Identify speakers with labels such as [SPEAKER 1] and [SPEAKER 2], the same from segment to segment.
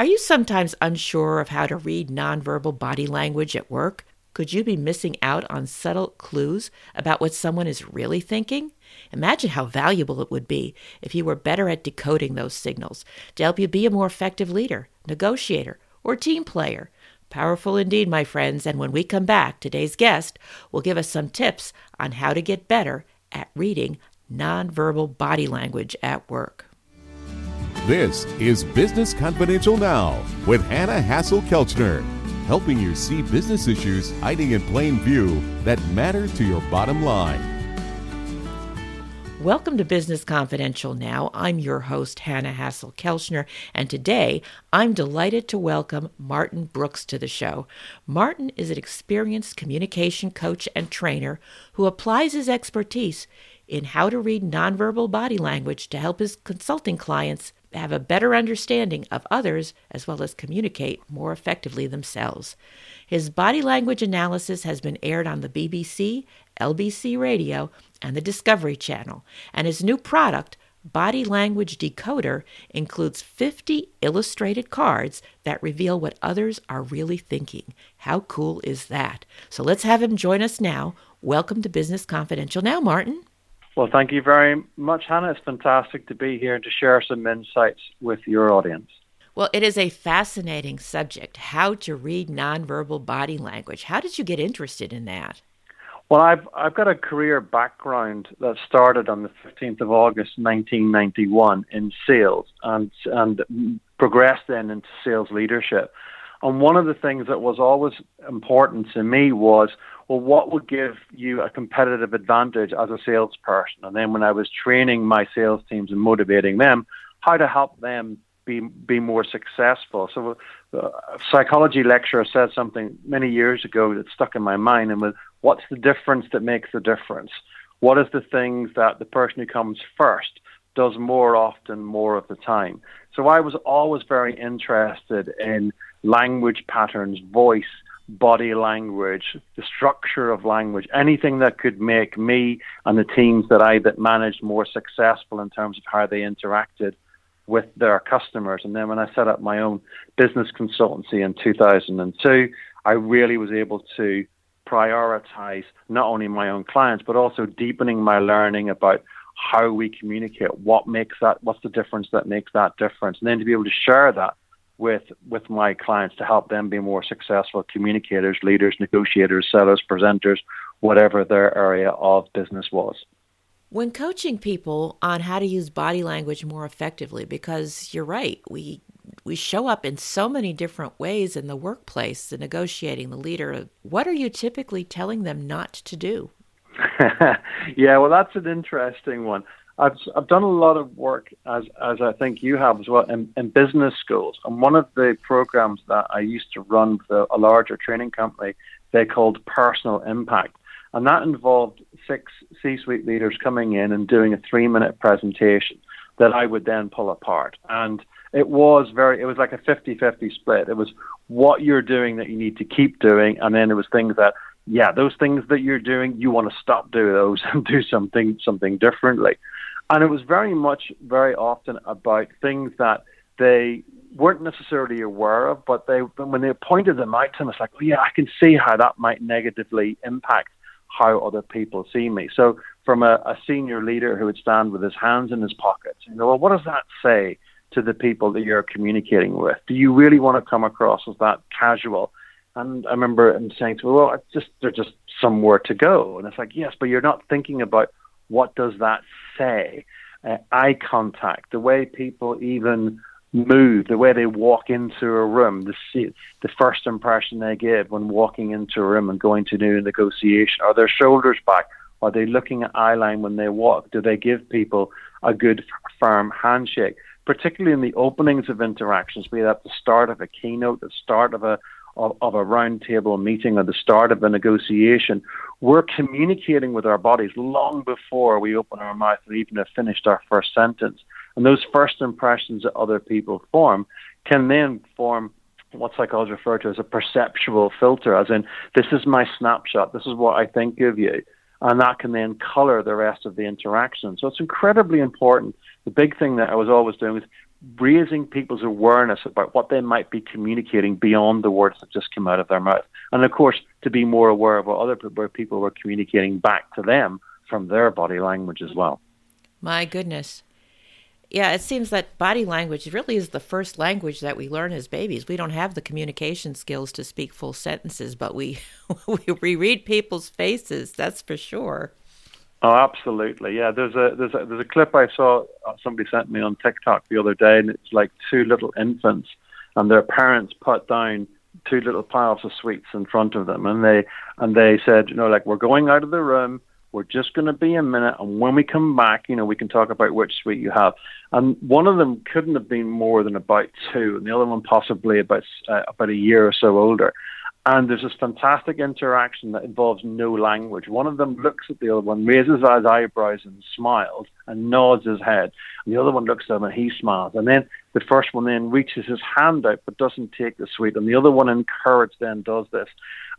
[SPEAKER 1] Are you sometimes unsure of how to read nonverbal body language at work? Could you be missing out on subtle clues about what someone is really thinking? Imagine how valuable it would be if you were better at decoding those signals to help you be a more effective leader, negotiator, or team player. Powerful indeed, my friends. And when we come back, today's guest will give us some tips on how to get better at reading nonverbal body language at work.
[SPEAKER 2] This is Business Confidential Now with Hanna Hasl-Kelchner, helping you see business issues hiding in plain view that matter to your bottom line.
[SPEAKER 1] Welcome to Business Confidential Now. I'm your host, Hanna Hasl-Kelchner, and today I'm delighted to welcome Martin Brooks to the show. Martin is an experienced communication coach and trainer who applies his expertise in how to read nonverbal body language to help his consulting clients have a better understanding of others as well as communicate more effectively themselves. His body language analysis has been aired on the BBC, LBC Radio, and the Discovery Channel, and his new product, Body Language Decoder, includes 50 illustrated cards that reveal what others are really thinking. How cool is that? So let's have him join us now. Welcome to Business Confidential now, Martin.
[SPEAKER 3] Well, thank you very much, Hanna. It's fantastic to be here and to share some insights with your audience.
[SPEAKER 1] Well, it is a fascinating subject how to read nonverbal body language. How did you get interested in that?
[SPEAKER 3] Well, I've I've got a career background that started on the 15th of August 1991 in sales and and progressed then into sales leadership. And one of the things that was always important to me was well, what would give you a competitive advantage as a salesperson? And then when I was training my sales teams and motivating them, how to help them be be more successful. So, uh, a psychology lecturer said something many years ago that stuck in my mind, and was, "What's the difference that makes the difference? What is the things that the person who comes first does more often, more of the time?" So, I was always very interested in language patterns, voice body language, the structure of language, anything that could make me and the teams that I that managed more successful in terms of how they interacted with their customers. And then when I set up my own business consultancy in 2002, I really was able to prioritize not only my own clients but also deepening my learning about how we communicate, what makes that, what's the difference that makes that difference, and then to be able to share that with with my clients to help them be more successful communicators, leaders, negotiators, sellers, presenters, whatever their area of business was.
[SPEAKER 1] When coaching people on how to use body language more effectively, because you're right, we we show up in so many different ways in the workplace, the negotiating, the leader. What are you typically telling them not to do?
[SPEAKER 3] yeah, well, that's an interesting one. I've I've done a lot of work as as I think you have as well in, in business schools. And one of the programs that I used to run for a larger training company, they called Personal Impact, and that involved six C-suite leaders coming in and doing a three-minute presentation that I would then pull apart. And it was very it was like a 50-50 split. It was what you're doing that you need to keep doing, and then it was things that yeah, those things that you're doing, you want to stop doing those and do something something differently. And it was very much, very often about things that they weren't necessarily aware of, but they when they pointed them out to them, it's like, oh, yeah, I can see how that might negatively impact how other people see me. So from a, a senior leader who would stand with his hands in his pockets, you know, well, what does that say to the people that you're communicating with? Do you really want to come across as that casual? And I remember him saying to me, well, it's just there's just somewhere to go. And it's like, yes, but you're not thinking about what does that say? Uh, eye contact, the way people even move, the way they walk into a room, the the first impression they give when walking into a room and going to do a negotiation. Are their shoulders back? Are they looking at eye line when they walk? Do they give people a good firm handshake? Particularly in the openings of interactions, be that the start of a keynote, the start of a of, of a roundtable meeting or the start of a negotiation, we're communicating with our bodies long before we open our mouth and even have finished our first sentence. And those first impressions that other people form can then form what psychologists refer to as a perceptual filter, as in, this is my snapshot, this is what I think of you. And that can then color the rest of the interaction. So it's incredibly important. The big thing that I was always doing was raising people's awareness about what they might be communicating beyond the words that just come out of their mouth. And of course, to be more aware of what other where people were communicating back to them from their body language as well.
[SPEAKER 1] My goodness. Yeah, it seems that body language really is the first language that we learn as babies. We don't have the communication skills to speak full sentences, but we we read people's faces. That's for sure.
[SPEAKER 3] Oh, absolutely. Yeah, there's a there's a there's a clip I saw uh, somebody sent me on TikTok the other day, and it's like two little infants, and their parents put down two little piles of sweets in front of them, and they and they said, you know, like we're going out of the room we're just going to be a minute, and when we come back, you know, we can talk about which sweet you have. And one of them couldn't have been more than about two, and the other one possibly about uh, about a year or so older. And there's this fantastic interaction that involves no language. One of them looks at the other one, raises his eyebrows and smiles, and nods his head. And the other one looks at him and he smiles. And then the first one then reaches his hand out but doesn't take the sweet. And the other one, encouraged, then does this.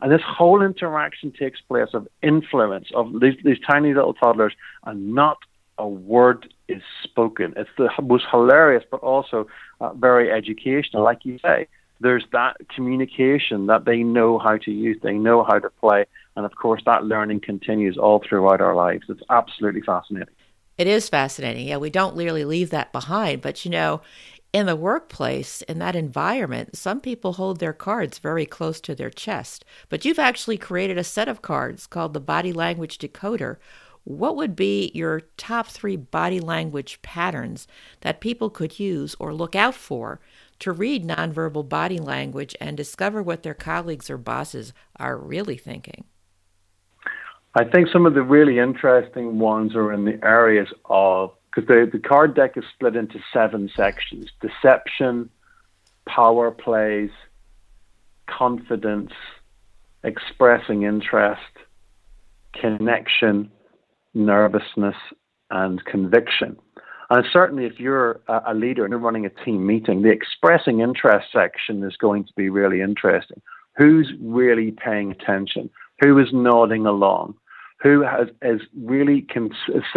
[SPEAKER 3] And this whole interaction takes place of influence of these, these tiny little toddlers, and not a word is spoken. It's the most hilarious, but also uh, very educational. Like you say, there's that communication that they know how to use, they know how to play, and of course, that learning continues all throughout our lives. It's absolutely fascinating.
[SPEAKER 1] It is fascinating. Yeah, we don't really leave that behind, but you know, in the workplace, in that environment, some people hold their cards very close to their chest. But you've actually created a set of cards called the Body Language Decoder. What would be your top three body language patterns that people could use or look out for to read nonverbal body language and discover what their colleagues or bosses are really thinking?
[SPEAKER 3] I think some of the really interesting ones are in the areas of because the, the card deck is split into seven sections deception, power plays, confidence, expressing interest, connection, nervousness, and conviction. And certainly, if you're a leader and you're running a team meeting, the expressing interest section is going to be really interesting. Who's really paying attention? Who is nodding along? who has, is really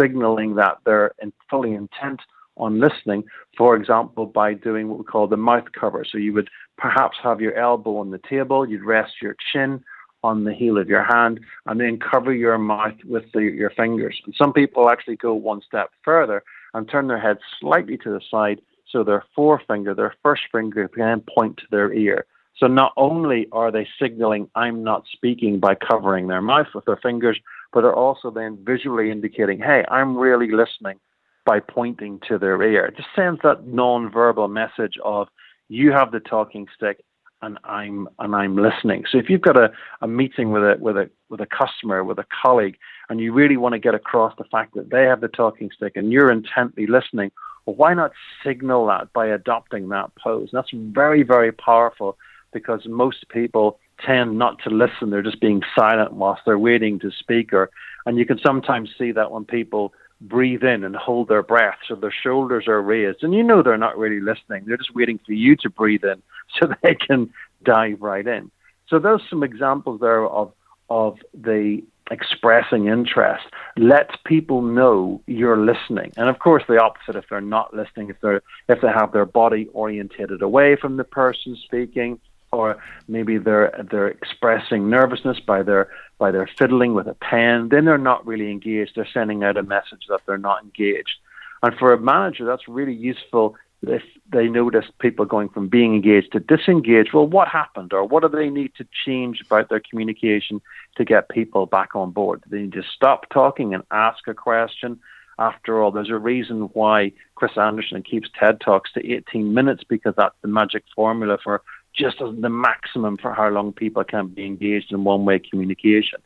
[SPEAKER 3] signaling that they're in fully intent on listening, for example, by doing what we call the mouth cover. So you would perhaps have your elbow on the table, you'd rest your chin on the heel of your hand, and then cover your mouth with the, your fingers. And some people actually go one step further and turn their head slightly to the side so their forefinger, their first finger, can point to their ear. So not only are they signaling I'm not speaking by covering their mouth with their fingers, but they're also then visually indicating, hey, I'm really listening by pointing to their ear. It just sends that non-verbal message of you have the talking stick and I'm and I'm listening. So if you've got a, a meeting with a with a with a customer, with a colleague, and you really want to get across the fact that they have the talking stick and you're intently listening, well, why not signal that by adopting that pose? And that's very, very powerful because most people tend not to listen. They're just being silent whilst they're waiting to speak. Or, and you can sometimes see that when people breathe in and hold their breath, so their shoulders are raised, and you know they're not really listening. They're just waiting for you to breathe in so they can dive right in. So there's some examples there of of the expressing interest. Let people know you're listening. And of course the opposite if they're not listening, if they're if they have their body orientated away from the person speaking, or maybe they're they're expressing nervousness by their by their fiddling with a pen, then they're not really engaged. They're sending out a message that they're not engaged. And for a manager, that's really useful if they notice people going from being engaged to disengaged. Well, what happened, or what do they need to change about their communication to get people back on board? Do they need to stop talking and ask a question? After all, there's a reason why Chris Anderson keeps TED Talks to 18 minutes because that's the magic formula for just as the maximum for how long people can be engaged in one way communication.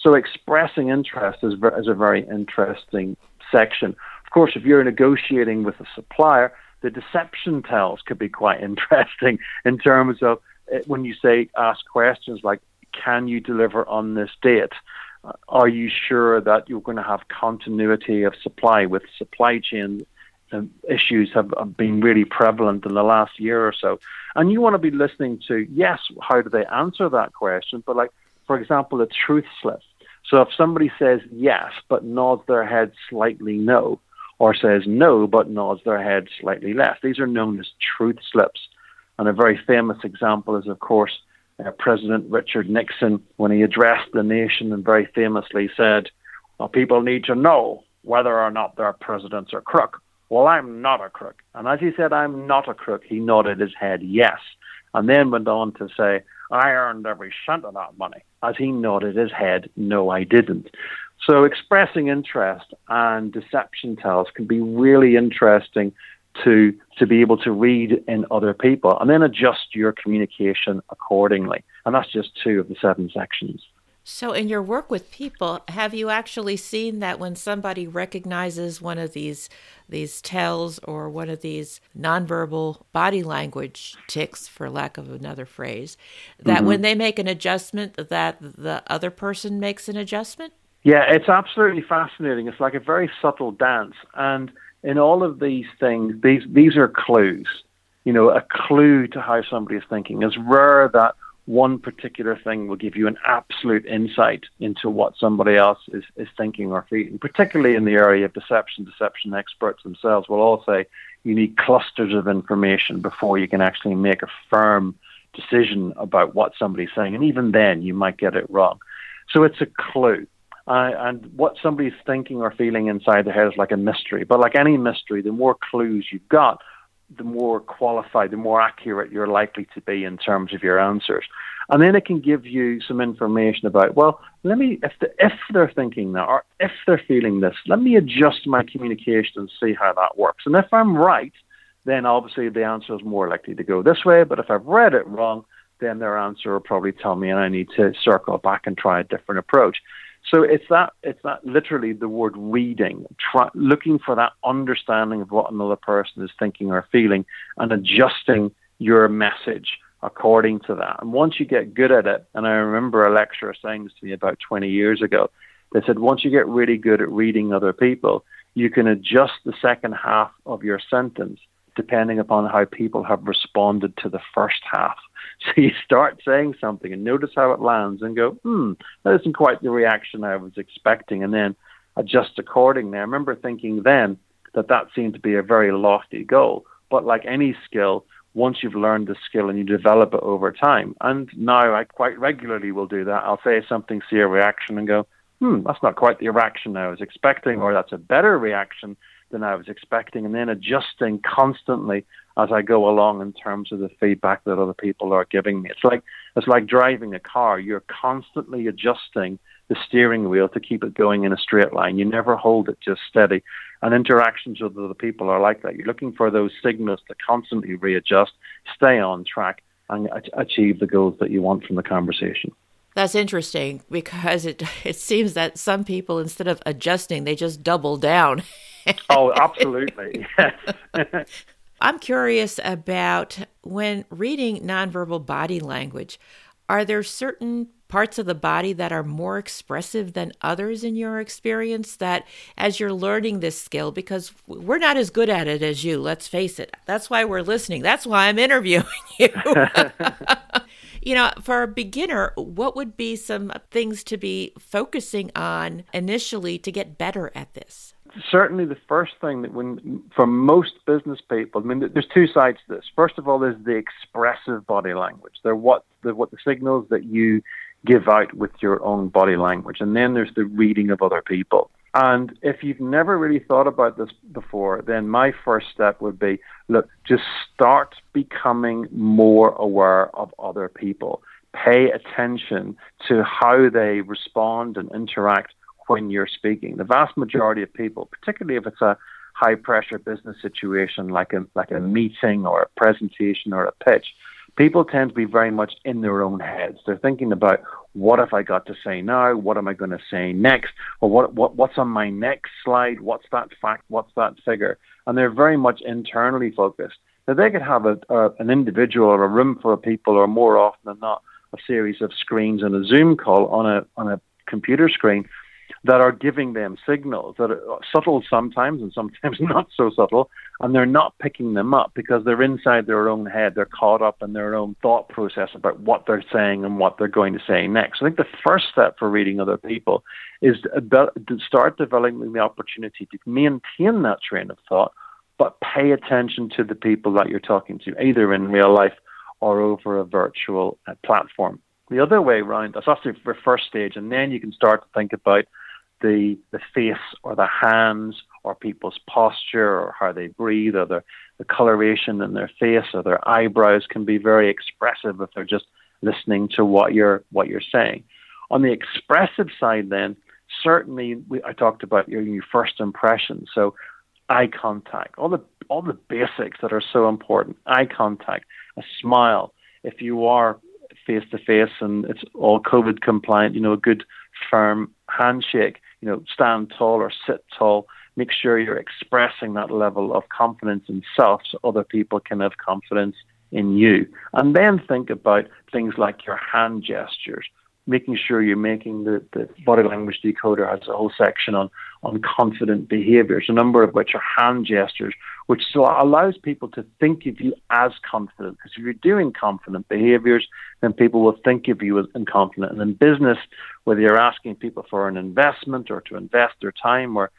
[SPEAKER 3] So expressing interest is, is a very interesting section. Of course, if you're negotiating with a supplier, the deception tells could be quite interesting in terms of eh, when you say ask questions like, can you deliver on this date? Uh, are you sure that you're going to have continuity of supply with supply chain issues have, have been really prevalent in the last year or so. And you want to be listening to, yes, how do they answer that question? But, like, for example, a truth slip. So if somebody says yes, but nods their head slightly no, or says no but nods their head slightly left. These are known as truth slips. And a very famous example is, of course, uh, President Richard Nixon when he addressed the nation and very famously said, well, People need to know whether or not their president's are crook. Well, I'm not a crook. And as he said, I'm not a crook, he nodded his head yes. And then went on to say, I earned every cent of that money. As he nodded his head, no, I didn't. So expressing interest and deception tells can be really interesting to to be able to read in other people and then adjust your communication accordingly. And that's just two of the seven sections.
[SPEAKER 1] So, in your work with people, have you actually seen that when somebody recognizes one of these these tells or one of these nonverbal body language ticks, for lack of another phrase, that mm-hmm. when they make an adjustment, that the other person makes an adjustment?
[SPEAKER 3] Yeah, it's absolutely fascinating. It's like a very subtle dance, and in all of these things, these these are clues. You know, a clue to how somebody is thinking. It's rare that one particular thing will give you an absolute insight into what somebody else is, is thinking or feeling, particularly in the area of deception. Deception experts themselves will all say you need clusters of information before you can actually make a firm decision about what somebody's saying. And even then, you might get it wrong. So it's a clue. Uh, and what somebody's thinking or feeling inside their head is like a mystery. But like any mystery, the more clues you've got, the more qualified, the more accurate you're likely to be in terms of your answers. And then it can give you some information about, well, let me, if, the, if they're thinking that or if they're feeling this, let me adjust my communication and see how that works. And if I'm right, then obviously the answer is more likely to go this way. But if I've read it wrong, then their answer will probably tell me and I need to circle back and try a different approach. So it's that it's that literally the word reading, try, looking for that understanding of what another person is thinking or feeling, and adjusting your message according to that. And once you get good at it, and I remember a lecturer saying this to me about 20 years ago, they said once you get really good at reading other people, you can adjust the second half of your sentence depending upon how people have responded to the first half. So you start saying something and notice how it lands and go, hmm, that isn't quite the reaction I was expecting, and then adjust accordingly. I remember thinking then that that seemed to be a very lofty goal. But like any skill, once you've learned the skill and you develop it over time, and now I quite regularly will do that, I'll say something, see a reaction, and go, hmm, that's not quite the reaction I was expecting, or that's a better reaction than I was expecting, and then adjusting constantly as I go along in terms of the feedback that other people are giving me. It's like it's like driving a car. You're constantly adjusting the steering wheel to keep it going in a straight line. You never hold it just steady. And interactions with other people are like that. You're looking for those signals to constantly readjust, stay on track, and achieve the goals that you want from the conversation.
[SPEAKER 1] That's interesting because it it seems that some people instead of adjusting, they just double down.
[SPEAKER 3] oh, absolutely. Yes.
[SPEAKER 1] I'm curious about when reading nonverbal body language, are there certain parts of the body that are more expressive than others in your experience that as you're learning this skill because we're not as good at it as you let's face it that's why we're listening that's why i'm interviewing you you know for a beginner what would be some things to be focusing on initially to get better at this
[SPEAKER 3] certainly the first thing that when for most business people, I mean, there's two sides to this. First of all, there's the expressive body language. They're what the what the signals that you give out with your own body language, and then there's the reading of other people. And if you've never really thought about this before, then my first step would be look, just start becoming more aware of other people. Pay attention to how they respond and interact when you're speaking. The vast majority of people, particularly if it's a high pressure business situation like a like a meeting or a presentation or a pitch, people tend to be very much in their own heads. They're thinking about what have I got to say now? What am I going to say next? Or what, what what's on my next slide? What's that fact? What's that figure? And they're very much internally focused. Now they could have a, a an individual or a room full of people, or more often than not, a series of screens and a Zoom call on a on a computer screen that are giving them signals that are subtle sometimes and sometimes not so subtle, and they're not picking them up because they're inside their own head. They're caught up in their own thought process about what they're saying and what they're going to say next. I think the first step for reading other people is to start developing the opportunity to maintain that train of thought, but pay attention to the people that you're talking to, either in real life or over a virtual uh, platform. The other way around, that's also the first stage, and then you can start to think about the the face or the hands or people's posture or how they breathe or the, the coloration in their face or their eyebrows can be very expressive if they're just listening to what you're what you're saying. On the expressive side, then certainly we, I talked about your, your first impression. So eye contact, all the all the basics that are so important. Eye contact, a smile. If you are face to face and it's all COVID compliant, you know, a good firm handshake, you know, stand tall or sit tall. Make sure you're expressing that level of confidence in self so other people can have confidence in you. And then think about things like your hand gestures making sure you're making the, the body language decoder has a whole section on, on confident behaviors, a number of which are hand gestures, which allows people to think of you as confident. Because if you're doing confident behaviors, then people will think of you as confident. And in business, whether you're asking people for an investment or to invest their time or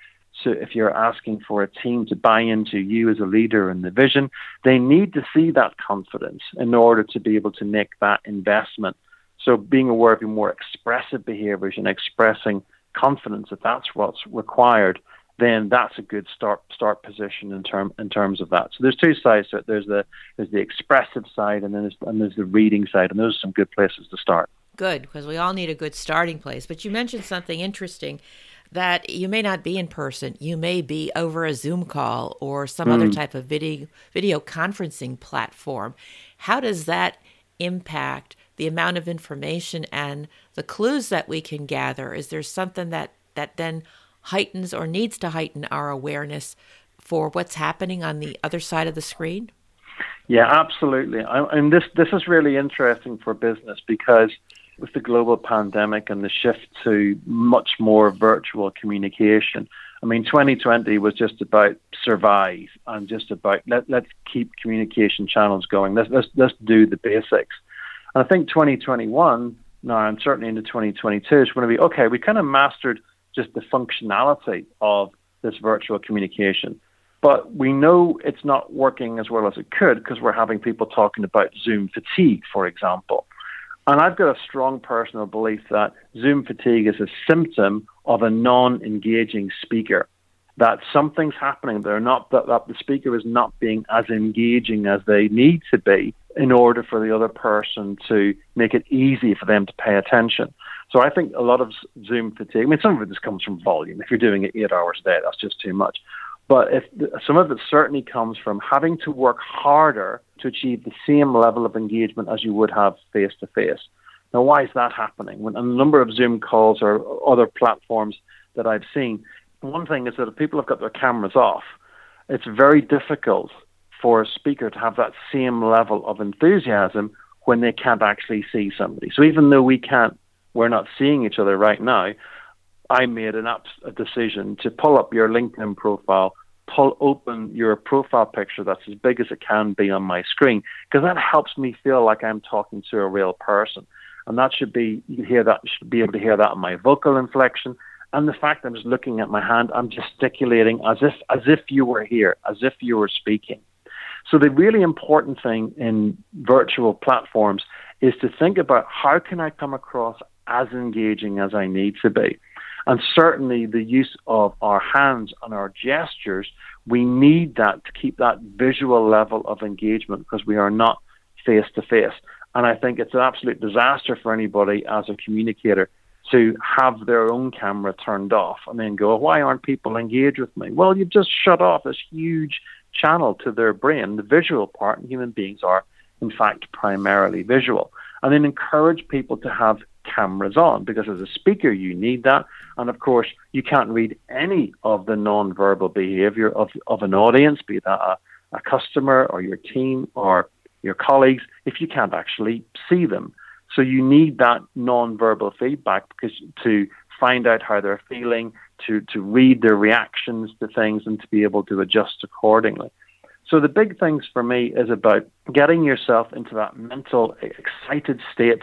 [SPEAKER 3] so if you're asking for a team to buy into you as a leader and the vision, they need to see that confidence in order to be able to make that investment so being aware of your more expressive behaviors and expressing confidence that that's what's required, then that's a good start start position in term in terms of that. So there's two sides to it. There's the there's the expressive side and then there's, and there's the reading side, and those are some good places to start.
[SPEAKER 1] Good, because we all need a good starting place. But you mentioned something interesting that you may not be in person. You may be over a Zoom call or some mm. other type of video video conferencing platform. How does that impact the amount of information and the clues that we can gather? Is there something that, that then heightens or needs to heighten our awareness for what's happening on the other side of the screen?
[SPEAKER 3] Yeah, absolutely. I, and this this is really interesting for business because with the global pandemic and the shift to much more virtual communication, I mean, 2020 was just about survive and just about let let's keep communication channels going. Let's let's let's do the basics. And I think 2021 now, and certainly into 2022, is going to be okay. We kind of mastered just the functionality of this virtual communication, but we know it's not working as well as it could because we're having people talking about Zoom fatigue, for example. And I've got a strong personal belief that Zoom fatigue is a symptom of a non engaging speaker that something's happening. They're not that, that the speaker is not being as engaging as they need to be in order for the other person to make it easy for them to pay attention. So I think a lot of Zoom fatigue. I mean, some of it just comes from volume. If you're doing it eight hours a day, that's just too much. But if some of it certainly comes from having to work harder to achieve the same level of engagement as you would have face to face. Now, why is that happening? When a number of Zoom calls or other platforms that I've seen, one thing is that if people have got their cameras off, it's very difficult for a speaker to have that same level of enthusiasm when they can't actually see somebody. So even though we can't, we're not seeing each other right now, I made an up, a decision to pull up your LinkedIn profile, pull open your profile picture that's as big as it can be on my screen, because that helps me feel like I'm talking to a real person. And that should be, you hear that, you should be able to hear that in my vocal inflection and the fact I'm just looking at my hand, I'm gesticulating as if as if you were here, as if you were speaking. So the really important thing in virtual platforms is to think about how can I come across as engaging as I need to be. And certainly the use of our hands and our gestures, we need that to keep that visual level of engagement because we are not face to face. And I think it's an absolute disaster for anybody as a communicator to have their own camera turned off and then go, why aren't people engaged with me? Well, you've just shut off this huge channel to their brain, the visual part, and human beings are, in fact, primarily visual. And then encourage people to have cameras on because as a speaker, you need that. And of course, you can't read any of the non-verbal behavior of, of an audience, be that a, a customer or your team or your colleagues, if you can't actually see them. So you need that non-verbal feedback because to find out how they're feeling, to, to read their reactions to things, and to be able to adjust accordingly. So the big things for me is about getting yourself into that mental, excited state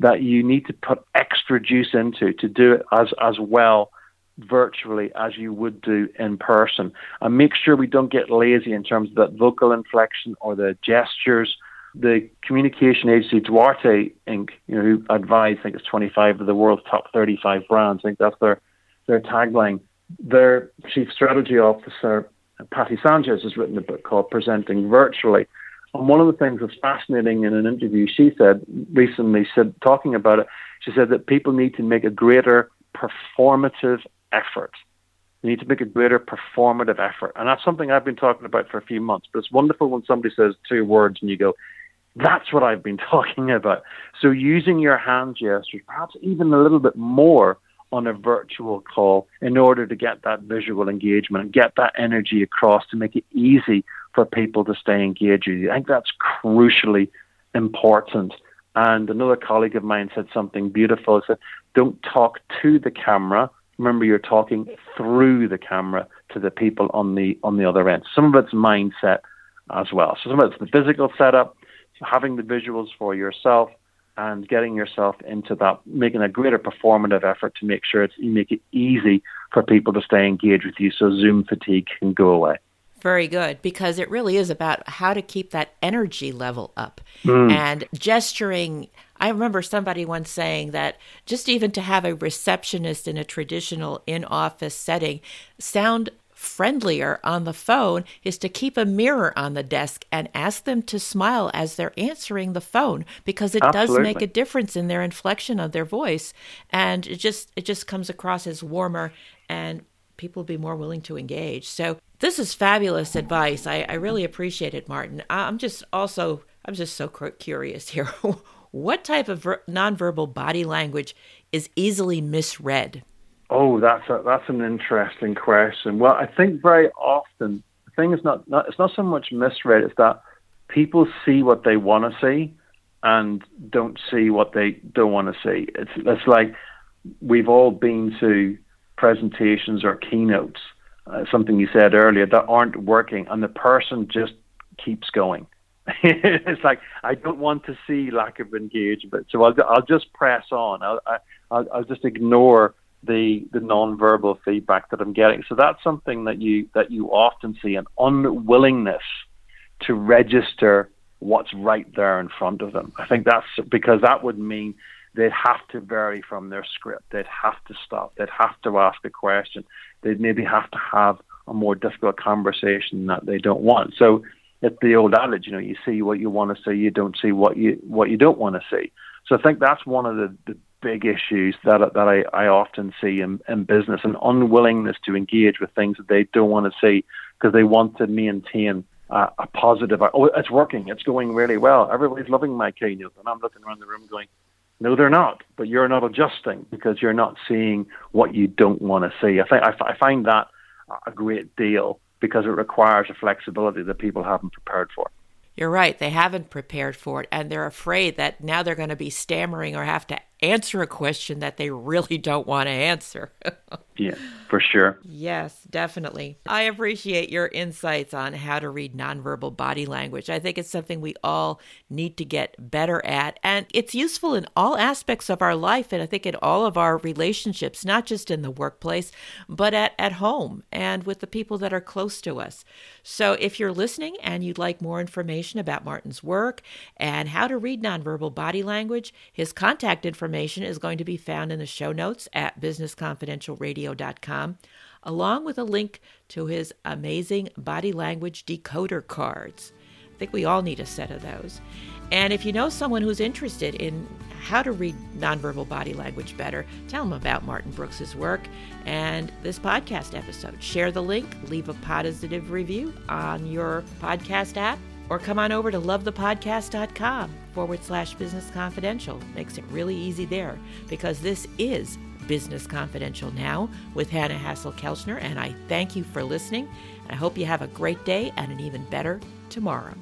[SPEAKER 3] that you need to put extra juice into to do it as, as well virtually as you would do in person. And make sure we don't get lazy in terms of that vocal inflection or the gestures. The communication agency Duarte Inc., you know, who advise, I think it's 25 of the world's top 35 brands. I think that's their, their tagline. Their chief strategy officer, Patti Sanchez, has written a book called Presenting Virtually. And one of the things that's fascinating in an interview she said recently, said talking about it, she said that people need to make a greater performative effort. They need to make a greater performative effort. And that's something I've been talking about for a few months. But it's wonderful when somebody says two words and you go, that's what I've been talking about. So using your hand gestures, perhaps even a little bit more on a virtual call in order to get that visual engagement and get that energy across to make it easy for people to stay engaged with you. I think that's crucially important. And another colleague of mine said something beautiful. He said, don't talk to the camera, remember you're talking through the camera to the people on the on the other end. Some of it's mindset as well. So some of it's the physical setup, having the visuals for yourself, and getting yourself into that, making a greater performative effort to make sure it's you make it easy for people to stay engaged with you, so Zoom fatigue can go away.
[SPEAKER 1] Very good, because it really is about how to keep that energy level up mm. and gesturing I remember somebody once saying that just even to have a receptionist in a traditional in office setting sound friendlier on the phone is to keep a mirror on the desk and ask them to smile as they're answering the phone because it Absolutely. does make a difference in their inflection of their voice and it just it just comes across as warmer and people will be more willing to engage so this is fabulous advice i, I really appreciate it martin i'm just also i'm just so curious here what type of ver- nonverbal body language is easily misread?
[SPEAKER 3] Oh, that's a, that's an interesting question. Well, I think very often the thing is not, not it's not so much misread; it's that people see what they want to see and don't see what they don't want to see. It's it's like we've all been to presentations or keynotes, uh, something you said earlier that aren't working, and the person just keeps going. it's like I don't want to see lack of engagement, so I'll I'll just press on. I'll I'll, I'll just ignore the the non-verbal feedback that I'm getting. So that's something that you that you often see an unwillingness to register what's right there in front of them. I think that's because that would mean they'd have to vary from their script. They'd have to stop. They'd have to ask a question. They'd maybe have to have a more difficult conversation that they don't want. So it's the old adage, you know, you see what you want to see, you don't see what you what you don't want to see. So I think that's one of the, the big issues that that I, I often see in, in business, an unwillingness to engage with things that they don't want to see because they want to maintain uh, a positive. Oh, it's working, it's going really well. Everybody's loving my keynote, and I'm looking around the room going, no, they're not. But you're not adjusting because you're not seeing what you don't want to see. I think I, I find that a great deal because it requires a flexibility that people haven't prepared for.
[SPEAKER 1] You're right. They haven't prepared for it, and they're afraid that now they're going to be stammering or have to answer a question that they really don't want to answer.
[SPEAKER 3] yeah, for sure.
[SPEAKER 1] Yes, definitely. I appreciate your insights on how to read nonverbal body language. I think it's something we all need to get better at, and it's useful in all aspects of our life, and I think in all of our relationships, not just in the workplace, but at, at home and with the people that are close to us. So if you're listening and you'd like more information about Martin's work and how to read nonverbal body language, his contact information information is going to be found in the show notes at businessconfidentialradio.com, along with a link to his amazing body language decoder cards. I think we all need a set of those. And if you know someone who's interested in how to read nonverbal body language better, tell them about Martin Brooks's work and this podcast episode. Share the link, leave a positive review on your podcast app, or come on over to lovethepodcast.com forward slash business confidential. Makes it really easy there because this is Business Confidential Now with Hanna Hasl-Kelchner, and I thank you for listening. I hope you have a great day and an even better tomorrow.